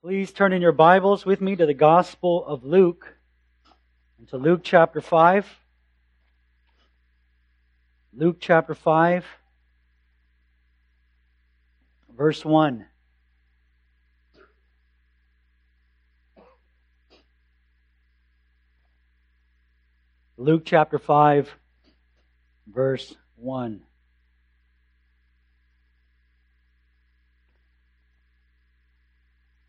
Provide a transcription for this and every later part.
Please turn in your Bibles with me to the Gospel of Luke and to Luke chapter 5. Luke chapter 5, verse 1. Luke chapter 5, verse 1.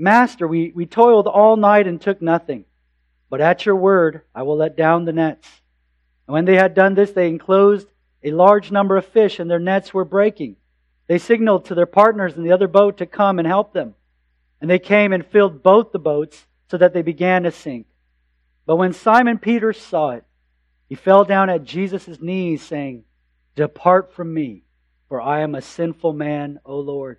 Master, we, we toiled all night and took nothing. But at your word, I will let down the nets. And when they had done this, they enclosed a large number of fish, and their nets were breaking. They signaled to their partners in the other boat to come and help them. And they came and filled both the boats so that they began to sink. But when Simon Peter saw it, he fell down at Jesus' knees, saying, Depart from me, for I am a sinful man, O Lord.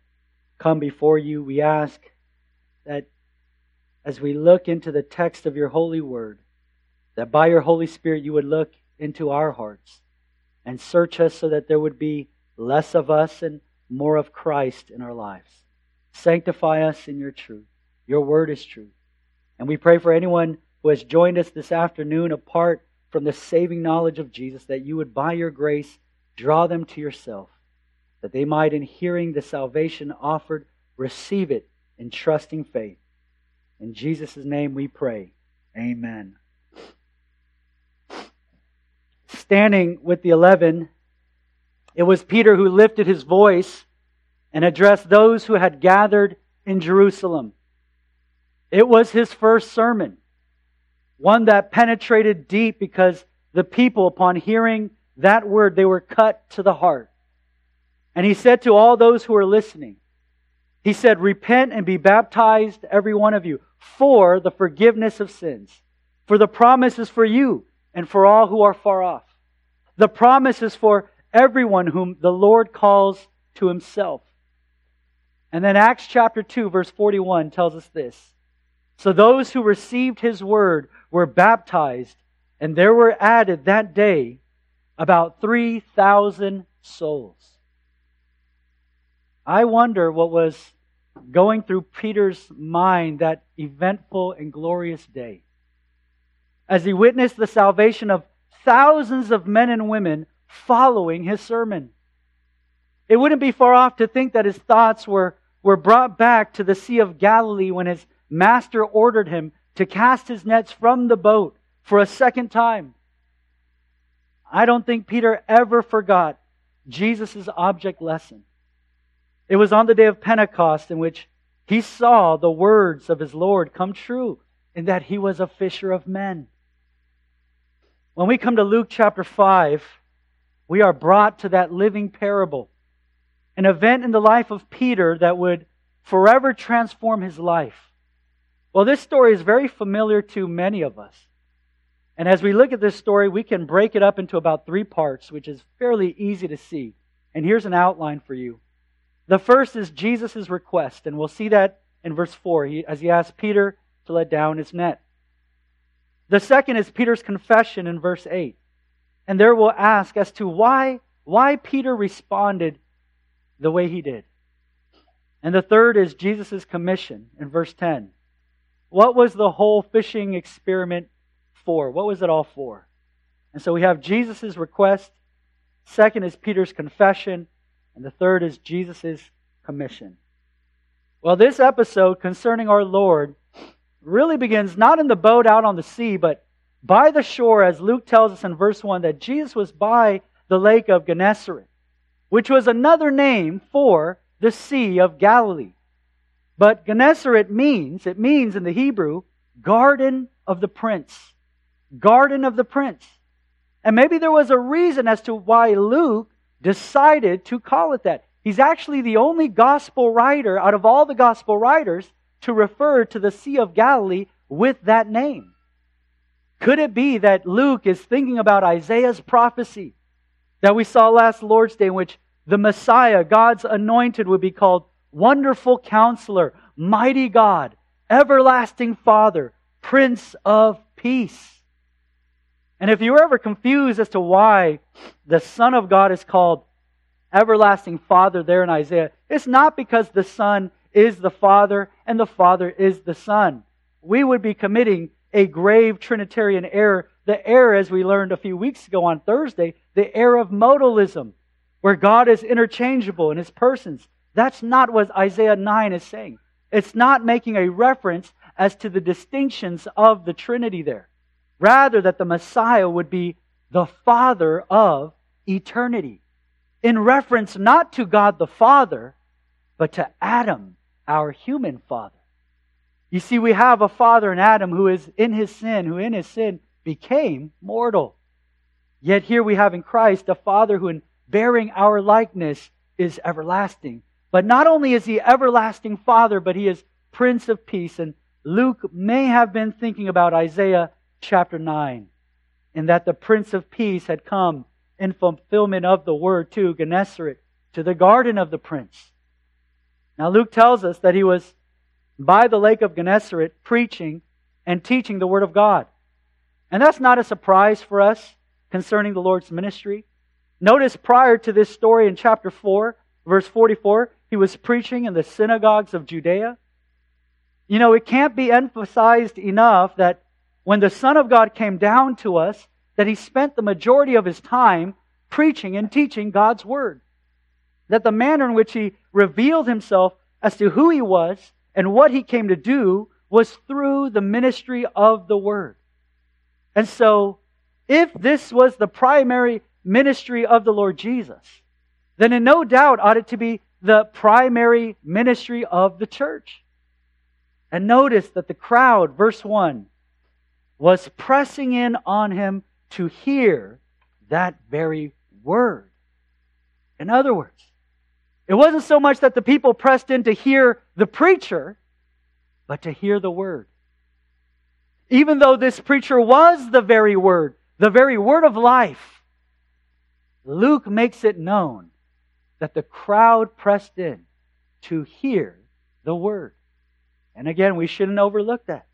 come before you, we ask that as we look into the text of your holy word, that by your Holy Spirit you would look into our hearts and search us so that there would be less of us and more of Christ in our lives. Sanctify us in your truth. Your word is truth. And we pray for anyone who has joined us this afternoon apart from the saving knowledge of Jesus, that you would, by your grace, draw them to yourself that they might, in hearing the salvation offered, receive it in trusting faith. In Jesus' name we pray. Amen. Standing with the eleven, it was Peter who lifted his voice and addressed those who had gathered in Jerusalem. It was his first sermon, one that penetrated deep because the people, upon hearing that word, they were cut to the heart. And he said to all those who are listening, he said, Repent and be baptized, every one of you, for the forgiveness of sins. For the promise is for you and for all who are far off. The promise is for everyone whom the Lord calls to himself. And then Acts chapter 2, verse 41 tells us this. So those who received his word were baptized, and there were added that day about 3,000 souls. I wonder what was going through Peter's mind that eventful and glorious day as he witnessed the salvation of thousands of men and women following his sermon. It wouldn't be far off to think that his thoughts were, were brought back to the Sea of Galilee when his master ordered him to cast his nets from the boat for a second time. I don't think Peter ever forgot Jesus' object lesson. It was on the day of Pentecost in which he saw the words of his Lord come true in that he was a fisher of men. When we come to Luke chapter 5, we are brought to that living parable, an event in the life of Peter that would forever transform his life. Well, this story is very familiar to many of us. And as we look at this story, we can break it up into about three parts, which is fairly easy to see. And here's an outline for you. The first is Jesus' request, and we'll see that in verse 4 he, as he asks Peter to let down his net. The second is Peter's confession in verse 8. And there we'll ask as to why, why Peter responded the way he did. And the third is Jesus' commission in verse 10. What was the whole fishing experiment for? What was it all for? And so we have Jesus' request. Second is Peter's confession. And the third is Jesus' commission. Well, this episode concerning our Lord really begins not in the boat out on the sea, but by the shore, as Luke tells us in verse 1, that Jesus was by the lake of Gennesaret, which was another name for the Sea of Galilee. But Gennesaret means, it means in the Hebrew, garden of the prince. Garden of the prince. And maybe there was a reason as to why Luke decided to call it that. He's actually the only gospel writer out of all the gospel writers to refer to the Sea of Galilee with that name. Could it be that Luke is thinking about Isaiah's prophecy that we saw last Lord's Day, in which the Messiah, God's anointed, would be called Wonderful Counselor, Mighty God, Everlasting Father, Prince of Peace? And if you were ever confused as to why the Son of God is called everlasting Father there in Isaiah. It's not because the Son is the Father and the Father is the Son. We would be committing a grave Trinitarian error. The error, as we learned a few weeks ago on Thursday, the error of modalism, where God is interchangeable in his persons. That's not what Isaiah 9 is saying. It's not making a reference as to the distinctions of the Trinity there. Rather, that the Messiah would be the Father of eternity in reference not to God the Father, but to Adam, our human father. You see, we have a father in Adam who is in his sin, who in his sin became mortal. Yet here we have in Christ a father who, in bearing our likeness, is everlasting. But not only is he everlasting father, but he is Prince of Peace. And Luke may have been thinking about Isaiah chapter 9, and that the Prince of Peace had come in fulfillment of the word to Gennesaret, to the garden of the prince. Now, Luke tells us that he was by the lake of Gennesaret preaching and teaching the word of God. And that's not a surprise for us concerning the Lord's ministry. Notice prior to this story in chapter 4, verse 44, he was preaching in the synagogues of Judea. You know, it can't be emphasized enough that when the Son of God came down to us, that he spent the majority of his time preaching and teaching God's Word. That the manner in which he revealed himself as to who he was and what he came to do was through the ministry of the Word. And so, if this was the primary ministry of the Lord Jesus, then in no doubt ought it to be the primary ministry of the church. And notice that the crowd, verse 1, was pressing in on him to hear that very word. In other words, it wasn't so much that the people pressed in to hear the preacher, but to hear the word. Even though this preacher was the very word, the very word of life, Luke makes it known that the crowd pressed in to hear the word. And again, we shouldn't overlook that.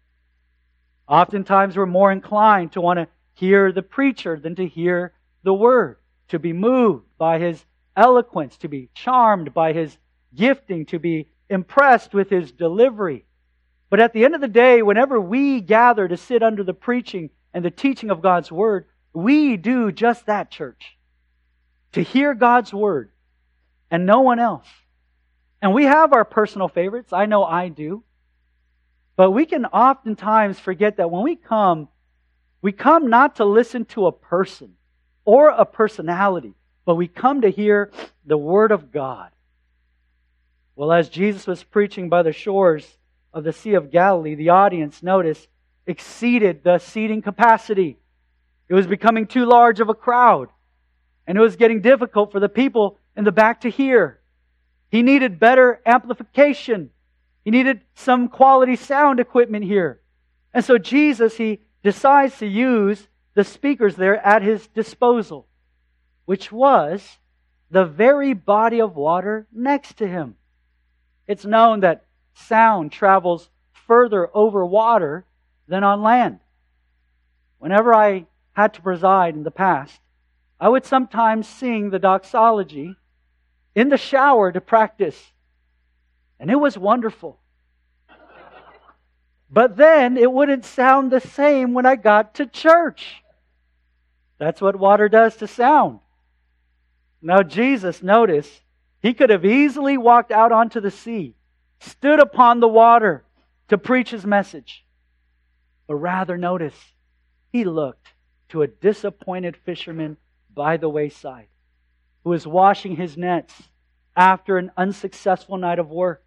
Oftentimes we're more inclined to want to hear the preacher than to hear the word, to be moved by his eloquence, to be charmed by his gifting, to be impressed with his delivery. But at the end of the day, whenever we gather to sit under the preaching and the teaching of God's word, we do just that, church. To hear God's word and no one else. And we have our personal favorites. I know I do. But we can oftentimes forget that when we come we come not to listen to a person or a personality, but we come to hear the Word of God. Well, as Jesus was preaching by the shores of the Sea of Galilee, the audience, notice, exceeded the seating capacity. It was becoming too large of a crowd, and it was getting difficult for the people in the back to hear. He needed better amplification. He needed some quality sound equipment here. And so Jesus, he decides to use the speakers there at his disposal, which was the very body of water next to him. It's known that sound travels further over water than on land. Whenever I had to preside in the past, I would sometimes sing the doxology in the shower to practice. And it was wonderful. But then it wouldn't sound the same when I got to church. That's what water does to sound. Now, Jesus, notice, he could have easily walked out onto the sea stood upon the water to preach his message. But rather, notice, he looked to a disappointed fisherman by the wayside who was washing his nets after an unsuccessful night of work.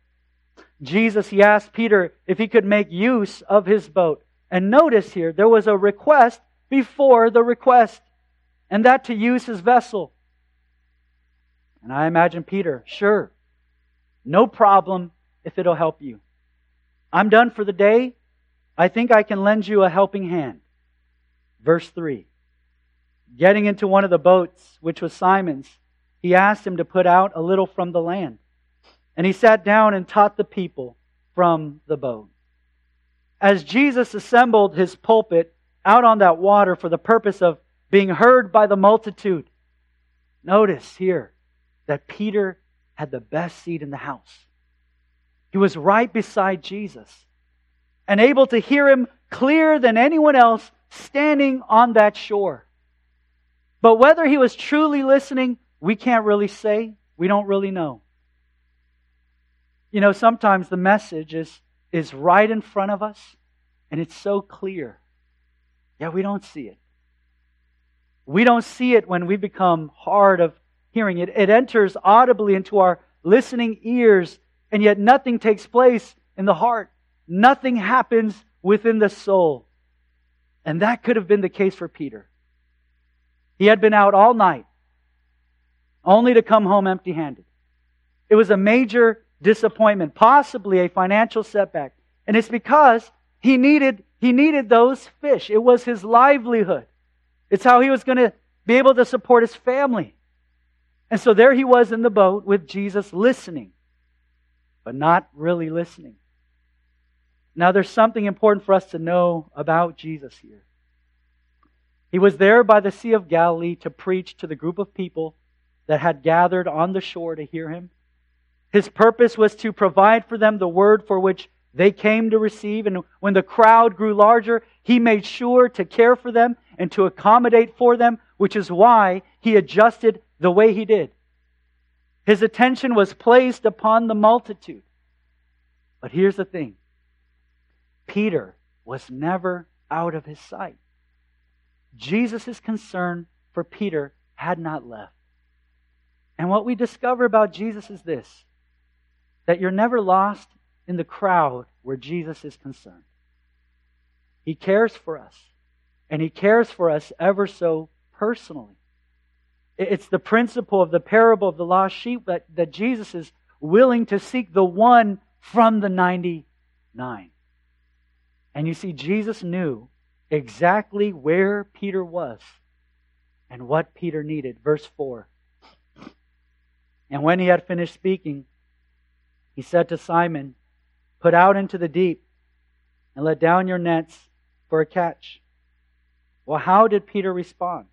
Jesus, he asked Peter if he could make use of his boat. And notice here, there was a request before the request, and that to use his vessel. And I imagine Peter, sure, no problem if it'll help you. I'm done for the day. I think I can lend you a helping hand. Verse 3. Getting into one of the boats, which was Simon's, he asked him to put out a little from the land. And he sat down and taught the people from the boat. As Jesus assembled his pulpit out on that water for the purpose of being heard by the multitude, notice here that Peter had the best seat in the house. He was right beside Jesus and able to hear him clearer than anyone else standing on that shore. But whether he was truly listening, we can't really say. We don't really know. You know, sometimes the message is, is right in front of us and it's so clear. Yeah, we don't see it. We don't see it when we become hard of hearing. It, it enters audibly into our listening ears, and yet nothing takes place in the heart. Nothing happens within the soul. And that could have been the case for Peter. He had been out all night, only to come home empty handed. It was a major disappointment, possibly a financial setback. And it's because he needed, he needed those fish. It was his livelihood. It's how he was going to be able to support his family. And so there he was in the boat with Jesus listening, but not really listening. Now there's something important for us to know about Jesus here. He was there by the Sea of Galilee to preach to the group of people that had gathered on the shore to hear him. His purpose was to provide for them the word for which they came to receive. And when the crowd grew larger, he made sure to care for them and to accommodate for them, which is why he adjusted the way he did. His attention was placed upon the multitude. But here's the thing Peter was never out of his sight. Jesus' concern for Peter had not left. And what we discover about Jesus is this that you're never lost in the crowd where Jesus is concerned. He cares for us, and He cares for us ever so personally. It's the principle of the parable of the lost sheep that, that Jesus is willing to seek the one from the 99. And you see, Jesus knew exactly where Peter was and what Peter needed. Verse 4. And when he had finished speaking, he said to Simon, Put out into the deep and let down your nets for a catch. Well, how did Peter respond?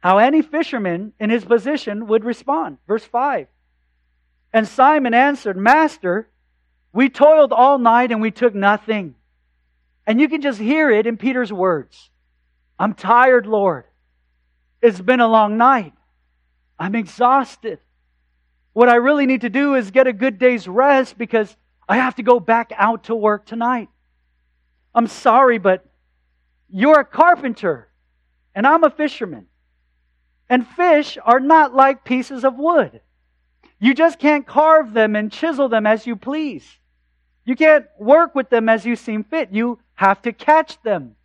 How any fisherman in his position would respond. Verse 5. And Simon answered, Master, we toiled all night and we took nothing. And you can just hear it in Peter's words. I'm tired, Lord. It's been a long night. I'm exhausted. What I really need to do is get a good day's rest because I have to go back out to work tonight. I'm sorry, but you're a carpenter and I'm a fisherman. And fish are not like pieces of wood. You just can't carve them and chisel them as you please. You can't work with them as you seem fit. You have to catch them.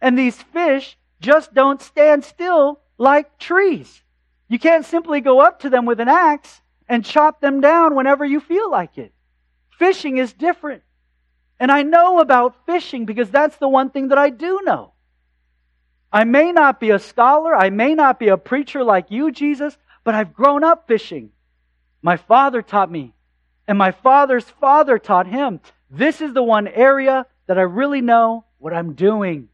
And these fish just don't stand still like trees. You can't simply go up to them with an axe and chop them down whenever you feel like it. Fishing is different. And I know about fishing because that's the one thing that I do know. I may not be a scholar, I may not be a preacher like you, Jesus, but I've grown up fishing. My father taught me, and my father's father taught him. This is the one area that I really know what I'm doing.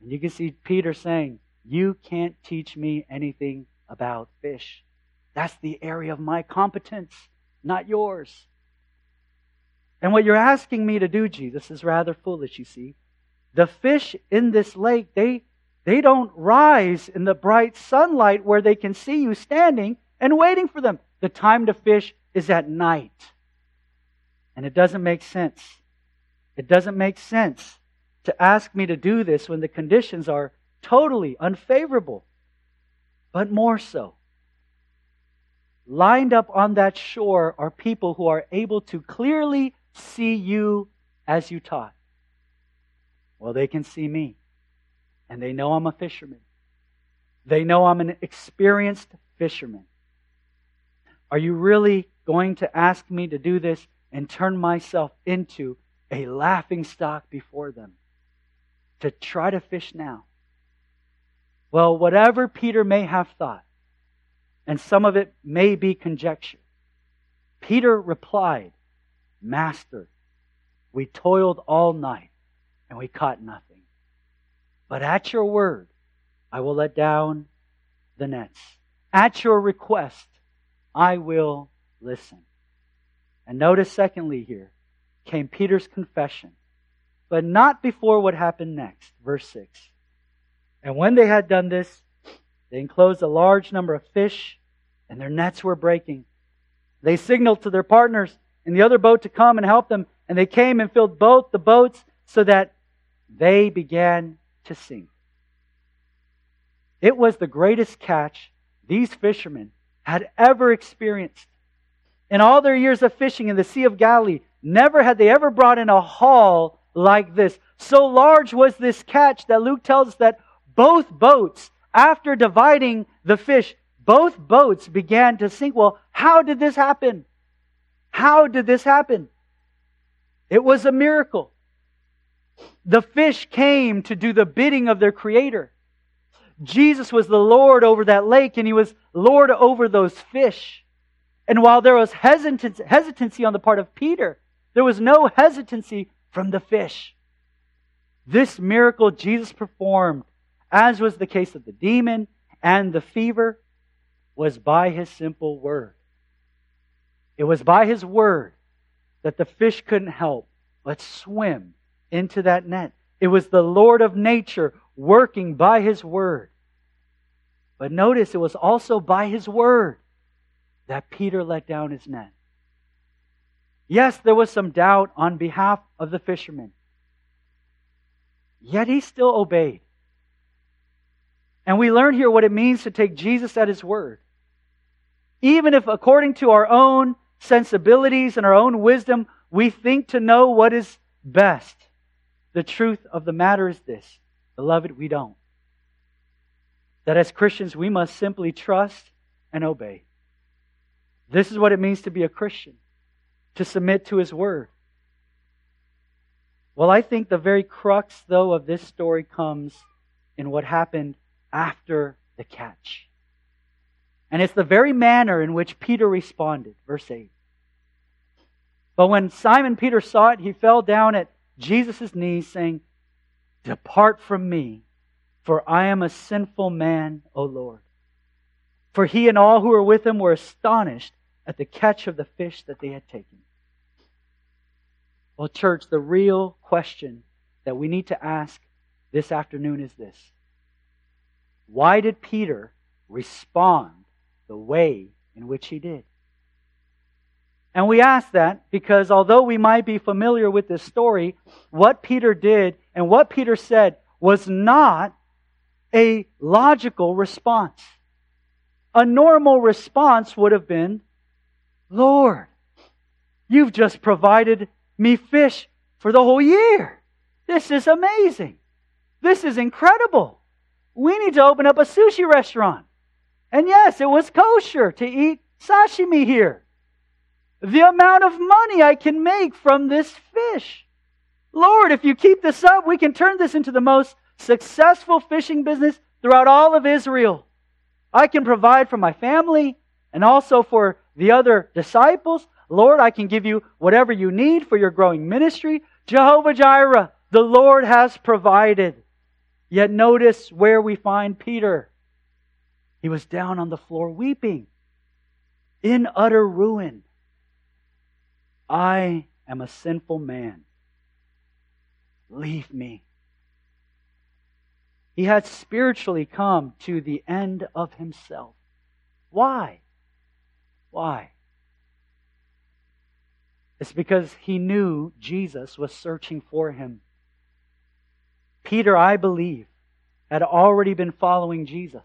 And you can see Peter saying, You can't teach me anything about fish. That's the area of my competence, not yours. And what you're asking me to do, Jesus, is rather foolish, you see. The fish in this lake, they, they don't rise in the bright sunlight where they can see you standing and waiting for them. The time to fish is at night. And it doesn't make sense. It doesn't make sense to ask me to do this when the conditions are totally unfavorable. But more so, lined up on that shore are people who are able to clearly see you as you taught. Well, they can see me, and they know I'm a fisherman. They know I'm an experienced fisherman. Are you really going to ask me to do this and turn myself into a laughing stock before them to try to fish now? Well, whatever Peter may have thought, and some of it may be conjecture, Peter replied, Master, we toiled all night and we caught nothing. But at your word, I will let down the nets. At your request, I will listen. And notice, secondly, here came Peter's confession, but not before what happened next. Verse 6. And when they had done this, they enclosed a large number of fish, and their nets were breaking. They signaled to their partners in the other boat to come and help them, and they came and filled both the boats so that they began to sink. It was the greatest catch these fishermen had ever experienced. In all their years of fishing in the Sea of Galilee, never had they ever brought in a haul like this. So large was this catch that Luke tells us that both boats, after dividing the fish, both boats began to sink. Well, how did this happen? How did this happen? It was a miracle. The fish came to do the bidding of their Creator. Jesus was the Lord over that lake and he was Lord over those fish. And while there was hesitancy on the part of Peter, there was no hesitancy from the fish. This miracle Jesus performed, as was the case of the demon and the fever, was by his simple word. It was by his word that the fish couldn't help but swim into that net. It was the Lord of nature working by his word. But notice it was also by his word that Peter let down his net. Yes, there was some doubt on behalf of the fishermen. Yet he still obeyed. And we learn here what it means to take Jesus at his word. Even if, according to our own sensibilities and our own wisdom, we think to know what is best, the truth of the matter is this Beloved, we don't. That as Christians, we must simply trust and obey. This is what it means to be a Christian, to submit to His Word. Well, I think the very crux, though, of this story comes in what happened after the catch. And it's the very manner in which Peter responded. Verse 8. But when Simon Peter saw it, he fell down at Jesus' knees, saying, Depart from me, for I am a sinful man, O Lord. For he and all who were with him were astonished at the catch of the fish that they had taken. Well, church, the real question that we need to ask this afternoon is this Why did Peter respond the way in which he did? And we ask that because although we might be familiar with this story, what Peter did and what Peter said was not a logical response. A normal response would have been, Lord, you've just provided me fish for the whole year. This is amazing. This is incredible. We need to open up a sushi restaurant. And yes, it was kosher to eat sashimi here the amount of money I can make from this fish. Lord, if you keep this up, we can turn this into the most successful fishing business throughout all of Israel. I can provide for my family and also for the other disciples. Lord, I can give you whatever you need for your growing ministry. Jehovah Jireh, the Lord has provided. Yet notice where we find Peter. He was down on the floor weeping in utter ruin. I am a sinful man. Leave me. He had spiritually come to the end of himself. Why? Why? It's because he knew Jesus was searching for him. Peter, I believe, had already been following Jesus.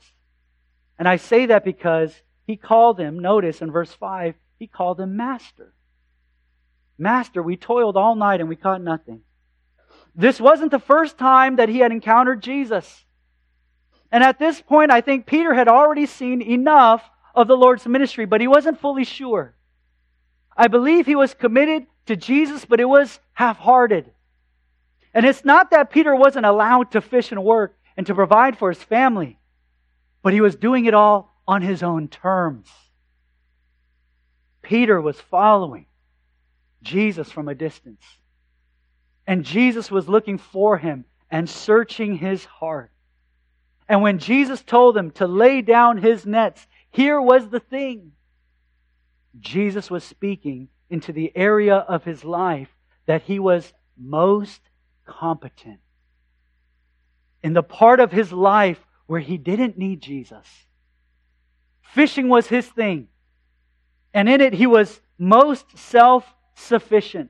And I say that because he called him, notice in verse 5, he called him Master. Master, we toiled all night and we caught nothing. This wasn't the first time that he had encountered Jesus. And at this point, I think Peter had already seen enough of the Lord's ministry, but he wasn't fully sure. I believe he was committed to Jesus, but it was half hearted. And it's not that Peter wasn't allowed to fish and work and to provide for his family, but he was doing it all on his own terms. Peter was following Jesus from a distance. And Jesus was looking for him and searching his heart. And when Jesus told him to lay down his nets, here was the thing. Jesus was speaking into the area of his life that he was most competent. In the part of his life where he didn't need Jesus. Fishing was his thing. And in it, he was most self sufficient.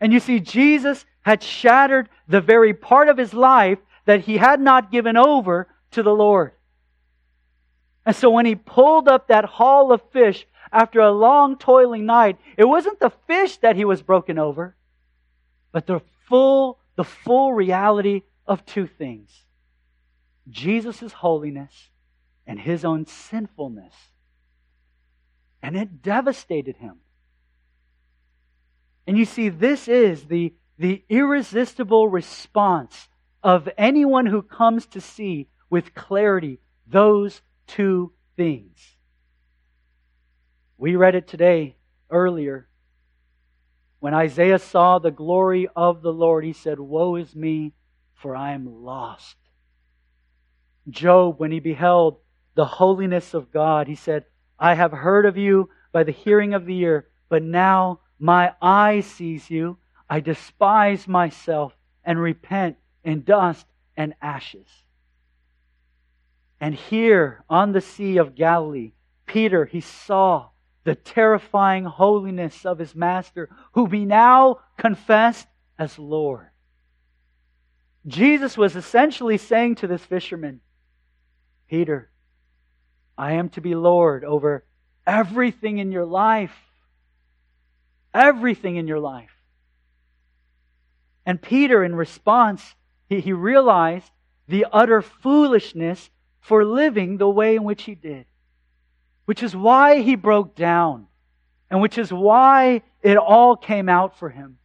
And you see, Jesus had shattered the very part of his life that he had not given over to the Lord. And so when he pulled up that haul of fish after a long toiling night, it wasn't the fish that he was broken over, but the full, the full reality of two things. Jesus' holiness and his own sinfulness. And it devastated him. And you see, this is the, the irresistible response of anyone who comes to see with clarity those two things. We read it today earlier. When Isaiah saw the glory of the Lord, he said, Woe is me, for I am lost. Job, when he beheld the holiness of God, he said, I have heard of you by the hearing of the ear, but now my eye sees you. I despise myself and repent in dust and ashes. And here on the Sea of Galilee, Peter, he saw the terrifying holiness of his master, who he now confessed as Lord. Jesus was essentially saying to this fisherman, Peter, I am to be Lord over everything in your life. Everything in your life. And Peter, in response, he, he realized the utter foolishness for living the way in which he did, which is why he broke down, and which is why it all came out for him.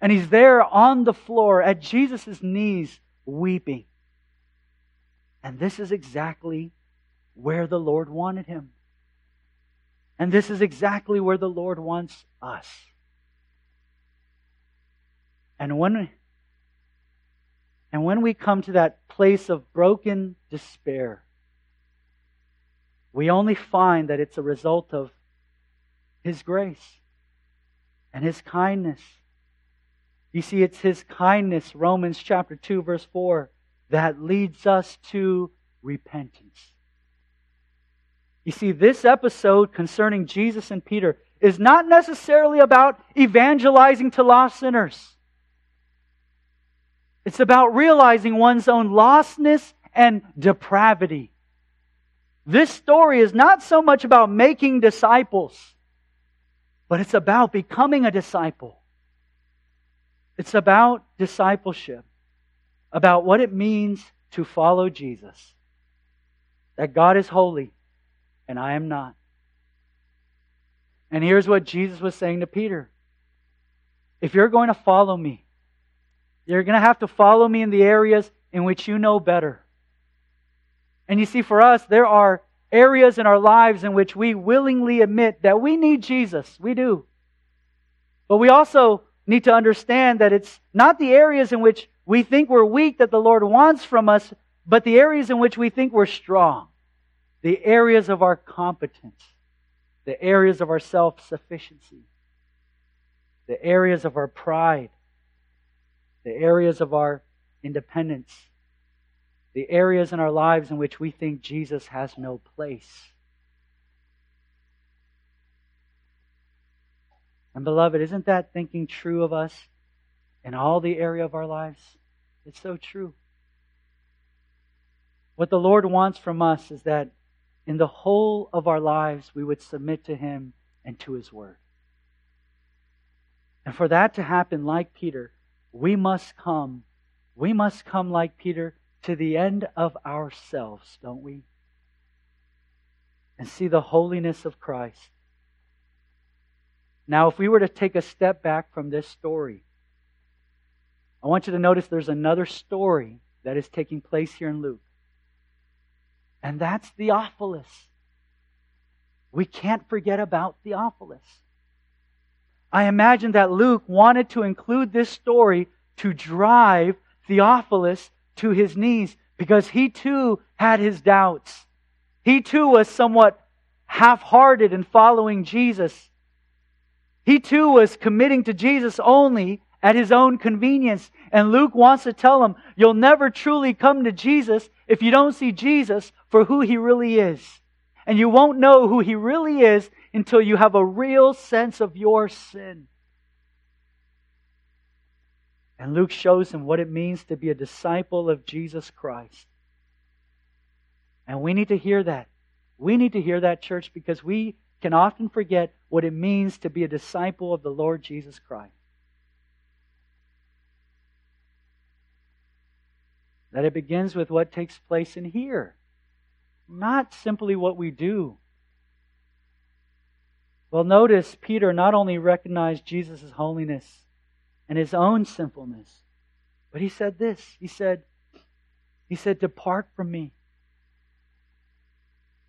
And he's there on the floor at Jesus' knees, weeping. And this is exactly where the Lord wanted him. And this is exactly where the Lord wants us. And when, and when we come to that place of broken despair, we only find that it's a result of His grace and His kindness. You see, it's His kindness, Romans chapter 2, verse 4, that leads us to repentance. You see, this episode concerning Jesus and Peter is not necessarily about evangelizing to lost sinners. It's about realizing one's own lostness and depravity. This story is not so much about making disciples, but it's about becoming a disciple. It's about discipleship, about what it means to follow Jesus. That God is holy and I am not. And here's what Jesus was saying to Peter If you're going to follow me, you're going to have to follow me in the areas in which you know better. And you see, for us, there are areas in our lives in which we willingly admit that we need Jesus. We do. But we also need to understand that it's not the areas in which we think we're weak that the Lord wants from us, but the areas in which we think we're strong. The areas of our competence. The areas of our self sufficiency. The areas of our pride the areas of our independence, the areas in our lives in which we think Jesus has no place. And beloved, isn't that thinking true of us in all the area of our lives? It's so true. What the Lord wants from us is that in the whole of our lives we would submit to Him and to His Word. And for that to happen, like Peter, we must come, we must come like Peter to the end of ourselves, don't we? And see the holiness of Christ. Now, if we were to take a step back from this story, I want you to notice there's another story that is taking place here in Luke. And that's Theophilus. We can't forget about Theophilus. I imagine that Luke wanted to include this story to drive Theophilus to his knees because he too had his doubts. He too was somewhat half hearted in following Jesus. He too was committing to Jesus only at his own convenience. And Luke wants to tell him, you'll never truly come to Jesus if you don't see Jesus for who he really is. And you won't know who he really is until you have a real sense of your sin. And Luke shows him what it means to be a disciple of Jesus Christ. And we need to hear that. We need to hear that, church, because we can often forget what it means to be a disciple of the Lord Jesus Christ. That it begins with what takes place in here, not simply what we do. Well, notice Peter not only recognized Jesus' holiness and his own sinfulness, but he said this. He said, he said, Depart from me.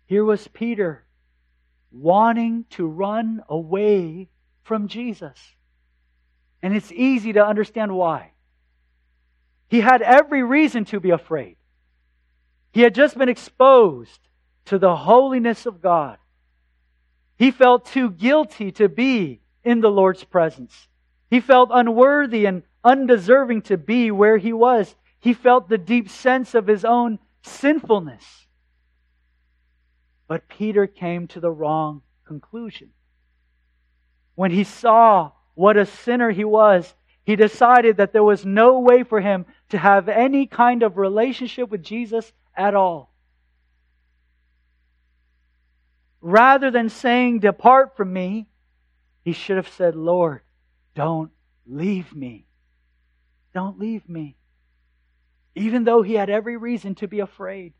Here was Peter wanting to run away from Jesus. And it's easy to understand why. He had every reason to be afraid. He had just been exposed to the holiness of God. He felt too guilty to be in the Lord's presence. He felt unworthy and undeserving to be where he was. He felt the deep sense of his own sinfulness. But Peter came to the wrong conclusion. When he saw what a sinner he was, he decided that there was no way for him to have any kind of relationship with Jesus at all. Rather than saying, Depart from me, he should have said, Lord, don't leave me. Don't leave me. Even though he had every reason to be afraid.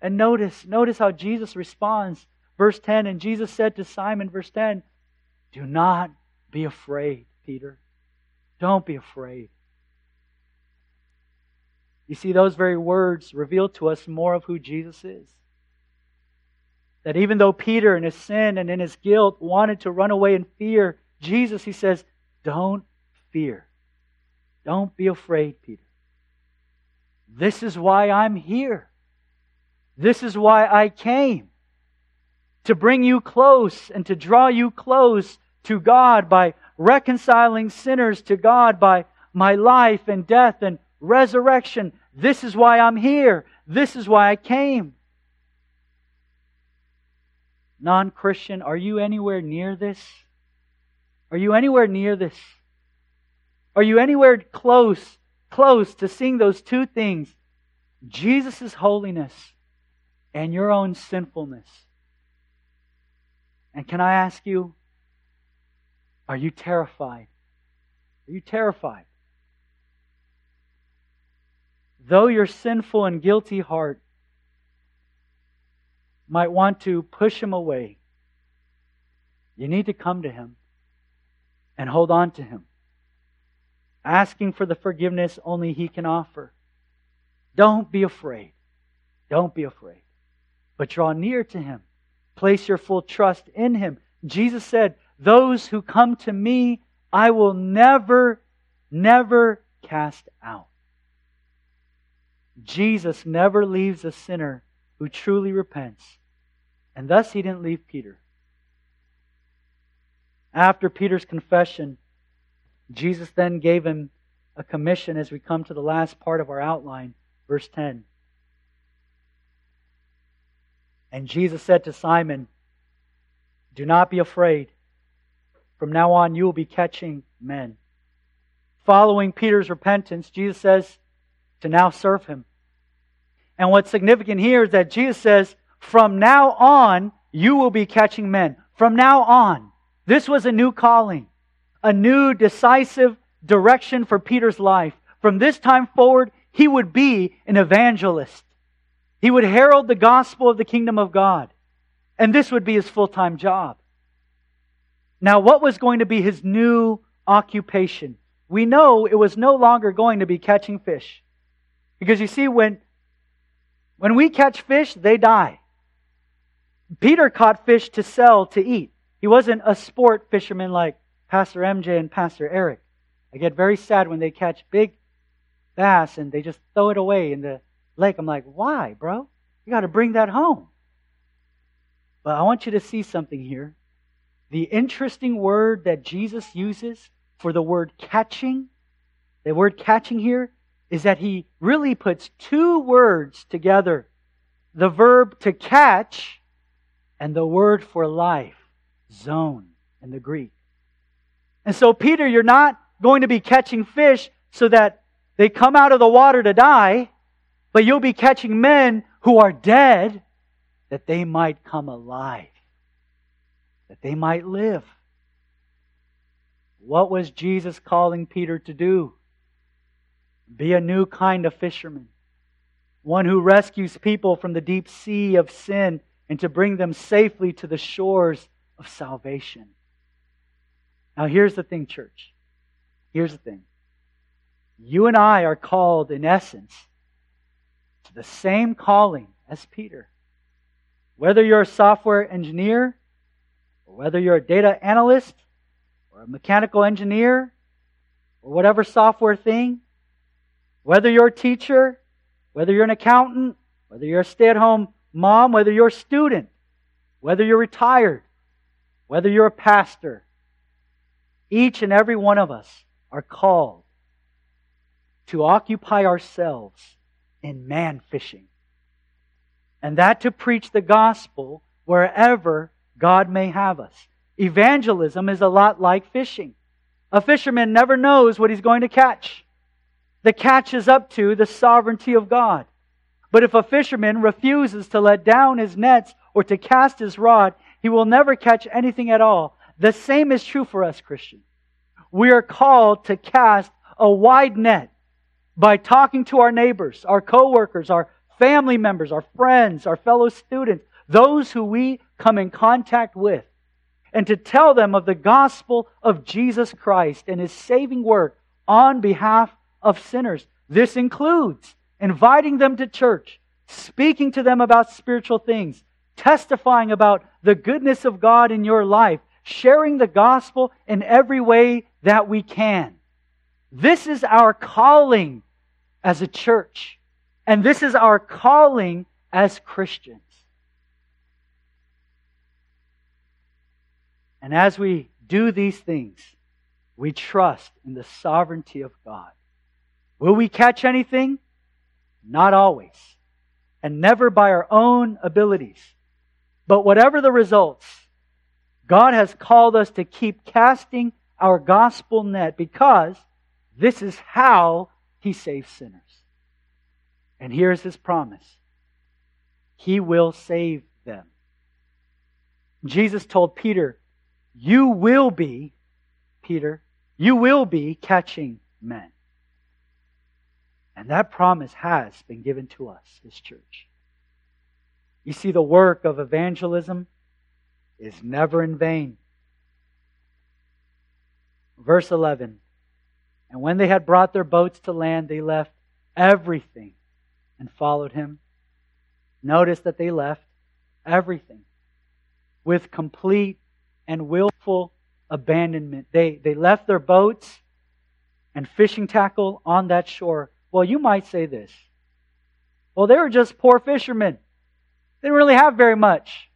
And notice, notice how Jesus responds. Verse 10, and Jesus said to Simon, verse 10, Do not be afraid, Peter. Don't be afraid. You see, those very words reveal to us more of who Jesus is. That even though Peter, in his sin and in his guilt, wanted to run away in fear, Jesus, he says, Don't fear. Don't be afraid, Peter. This is why I'm here. This is why I came. To bring you close and to draw you close to God by reconciling sinners to God by my life and death and resurrection. This is why I'm here. This is why I came. Non Christian, are you anywhere near this? Are you anywhere near this? Are you anywhere close, close to seeing those two things? Jesus' holiness and your own sinfulness. And can I ask you, are you terrified? Are you terrified? Though your sinful and guilty heart might want to push him away, you need to come to him and hold on to him, asking for the forgiveness only he can offer. Don't be afraid. Don't be afraid. But draw near to him. Place your full trust in him. Jesus said, those who come to me, I will never, never cast out. Jesus never leaves a sinner who truly repents. And thus he didn't leave Peter. After Peter's confession, Jesus then gave him a commission as we come to the last part of our outline, verse 10. And Jesus said to Simon, Do not be afraid. From now on, you will be catching men. Following Peter's repentance, Jesus says to now serve him. And what's significant here is that Jesus says, from now on, you will be catching men. From now on. This was a new calling, a new decisive direction for Peter's life. From this time forward, he would be an evangelist. He would herald the gospel of the kingdom of God. And this would be his full time job. Now, what was going to be his new occupation? We know it was no longer going to be catching fish. Because you see, when, when we catch fish, they die. Peter caught fish to sell, to eat. He wasn't a sport fisherman like Pastor MJ and Pastor Eric. I get very sad when they catch big bass and they just throw it away in the lake. I'm like, why, bro? You got to bring that home. But I want you to see something here. The interesting word that Jesus uses for the word catching, the word catching here, is that he really puts two words together the verb to catch and the word for life, zone, in the Greek. And so, Peter, you're not going to be catching fish so that they come out of the water to die, but you'll be catching men who are dead that they might come alive, that they might live. What was Jesus calling Peter to do? Be a new kind of fisherman, one who rescues people from the deep sea of sin and to bring them safely to the shores of salvation. Now, here's the thing, church. Here's the thing. You and I are called, in essence, to the same calling as Peter. Whether you're a software engineer, or whether you're a data analyst, or a mechanical engineer, or whatever software thing, whether you're a teacher, whether you're an accountant, whether you're a stay at home mom, whether you're a student, whether you're retired, whether you're a pastor, each and every one of us are called to occupy ourselves in man fishing. And that to preach the gospel wherever God may have us. Evangelism is a lot like fishing. A fisherman never knows what he's going to catch. The catch is up to the sovereignty of God. But if a fisherman refuses to let down his nets or to cast his rod, he will never catch anything at all. The same is true for us Christians. We are called to cast a wide net by talking to our neighbors, our coworkers, our family members, our friends, our fellow students, those who we come in contact with, and to tell them of the gospel of Jesus Christ and his saving work on behalf of sinners. This includes inviting them to church, speaking to them about spiritual things, testifying about the goodness of God in your life, sharing the gospel in every way that we can. This is our calling as a church. And this is our calling as Christians. And as we do these things, we trust in the sovereignty of God. Will we catch anything? Not always. And never by our own abilities. But whatever the results, God has called us to keep casting our gospel net because this is how He saves sinners. And here's His promise He will save them. Jesus told Peter, You will be, Peter, you will be catching men. And that promise has been given to us, His church. You see, the work of evangelism is never in vain. Verse 11 And when they had brought their boats to land, they left everything and followed him. Notice that they left everything with complete and willful abandonment. They, they left their boats and fishing tackle on that shore well, you might say this. Well, they were just poor fishermen. They didn't really have very much.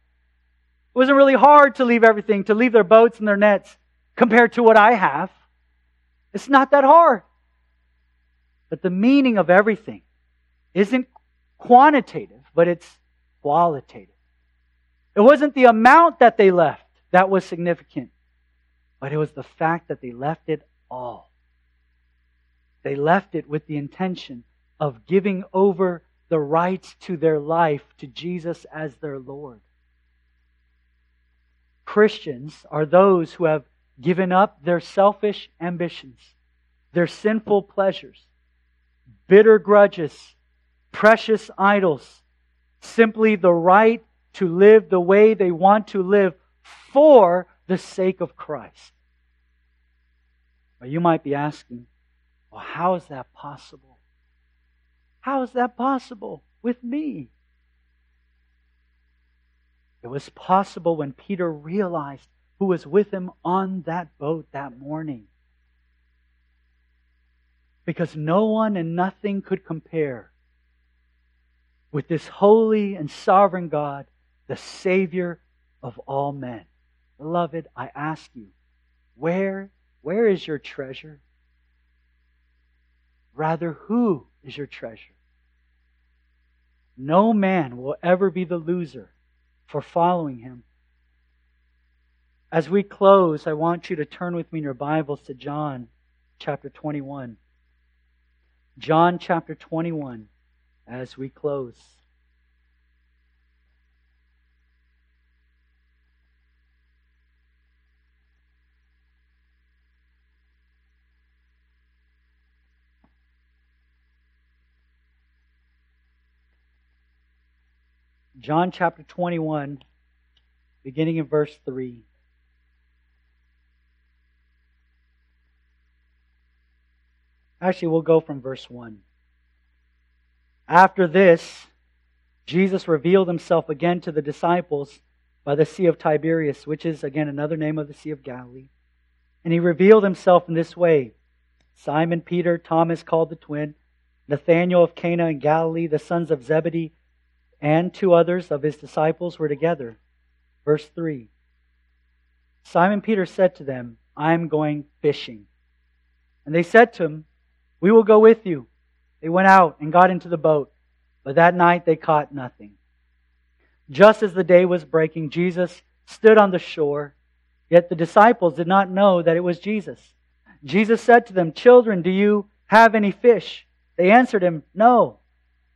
It wasn't really hard to leave everything, to leave their boats and their nets compared to what I have. It's not that hard. But the meaning of everything isn't quantitative, but it's qualitative. It wasn't the amount that they left that was significant. but it was the fact that they left it all. They left it with the intention of giving over the right to their life to Jesus as their Lord. Christians are those who have given up their selfish ambitions, their sinful pleasures, bitter grudges, precious idols, simply the right to live the way they want to live for the sake of Christ. But you might be asking, well, how is that possible? How is that possible with me? It was possible when Peter realized who was with him on that boat that morning. Because no one and nothing could compare with this holy and sovereign God, the Savior of all men. Beloved, I ask you, where, where is your treasure? Rather, who is your treasure? No man will ever be the loser for following him. As we close, I want you to turn with me in your Bibles to John chapter 21. John chapter 21 as we close. John chapter 21, beginning in verse 3. Actually, we'll go from verse 1. After this, Jesus revealed himself again to the disciples by the Sea of Tiberias, which is again another name of the Sea of Galilee. And he revealed himself in this way Simon Peter, Thomas called the twin, Nathanael of Cana in Galilee, the sons of Zebedee, and two others of his disciples were together. Verse 3 Simon Peter said to them, I am going fishing. And they said to him, We will go with you. They went out and got into the boat, but that night they caught nothing. Just as the day was breaking, Jesus stood on the shore, yet the disciples did not know that it was Jesus. Jesus said to them, Children, do you have any fish? They answered him, No.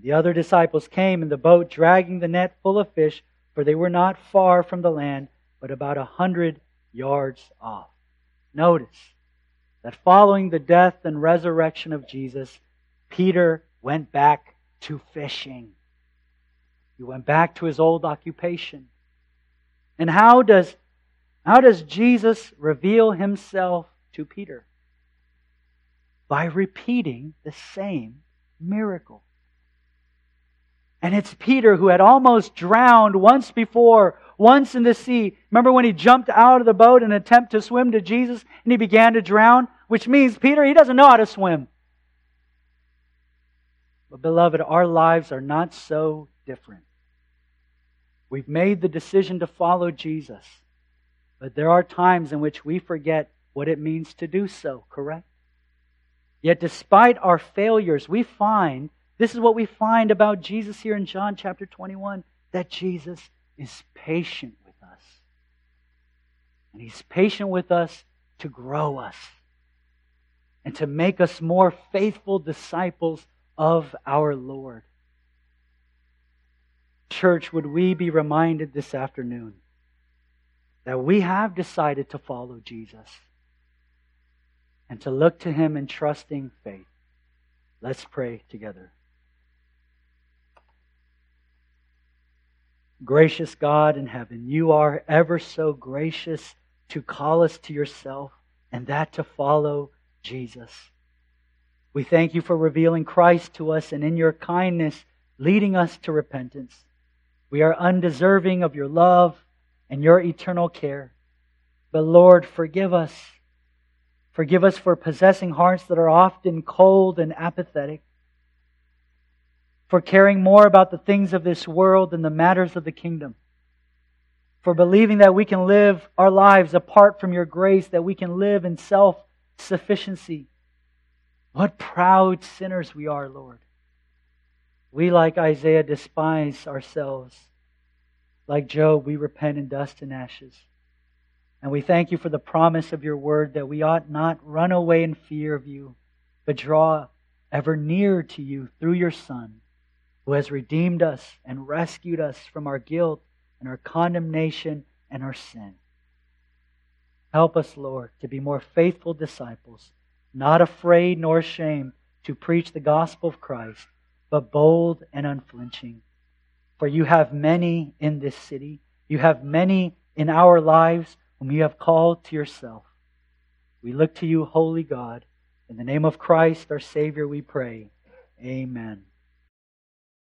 The other disciples came in the boat, dragging the net full of fish, for they were not far from the land, but about a hundred yards off. Notice that following the death and resurrection of Jesus, Peter went back to fishing. He went back to his old occupation. And how does, how does Jesus reveal himself to Peter? By repeating the same miracle. And it's Peter who had almost drowned once before, once in the sea. Remember when he jumped out of the boat in an attempt to swim to Jesus and he began to drown? Which means Peter, he doesn't know how to swim. But beloved, our lives are not so different. We've made the decision to follow Jesus. But there are times in which we forget what it means to do so, correct? Yet despite our failures, we find this is what we find about Jesus here in John chapter 21 that Jesus is patient with us. And he's patient with us to grow us and to make us more faithful disciples of our Lord. Church, would we be reminded this afternoon that we have decided to follow Jesus and to look to him in trusting faith? Let's pray together. Gracious God in heaven, you are ever so gracious to call us to yourself and that to follow Jesus. We thank you for revealing Christ to us and in your kindness leading us to repentance. We are undeserving of your love and your eternal care. But Lord, forgive us. Forgive us for possessing hearts that are often cold and apathetic, for caring more about the things of this world than the matters of the kingdom, for believing that we can live our lives apart from your grace, that we can live in self sufficiency. What proud sinners we are, Lord. We, like Isaiah, despise ourselves. Like Job, we repent in dust and ashes. And we thank you for the promise of your word that we ought not run away in fear of you, but draw ever nearer to you through your Son, who has redeemed us and rescued us from our guilt and our condemnation and our sin. Help us, Lord, to be more faithful disciples, not afraid nor ashamed to preach the gospel of Christ, but bold and unflinching. For you have many in this city, you have many in our lives whom you have called to yourself. We look to you, holy God. In the name of Christ, our Savior, we pray. Amen.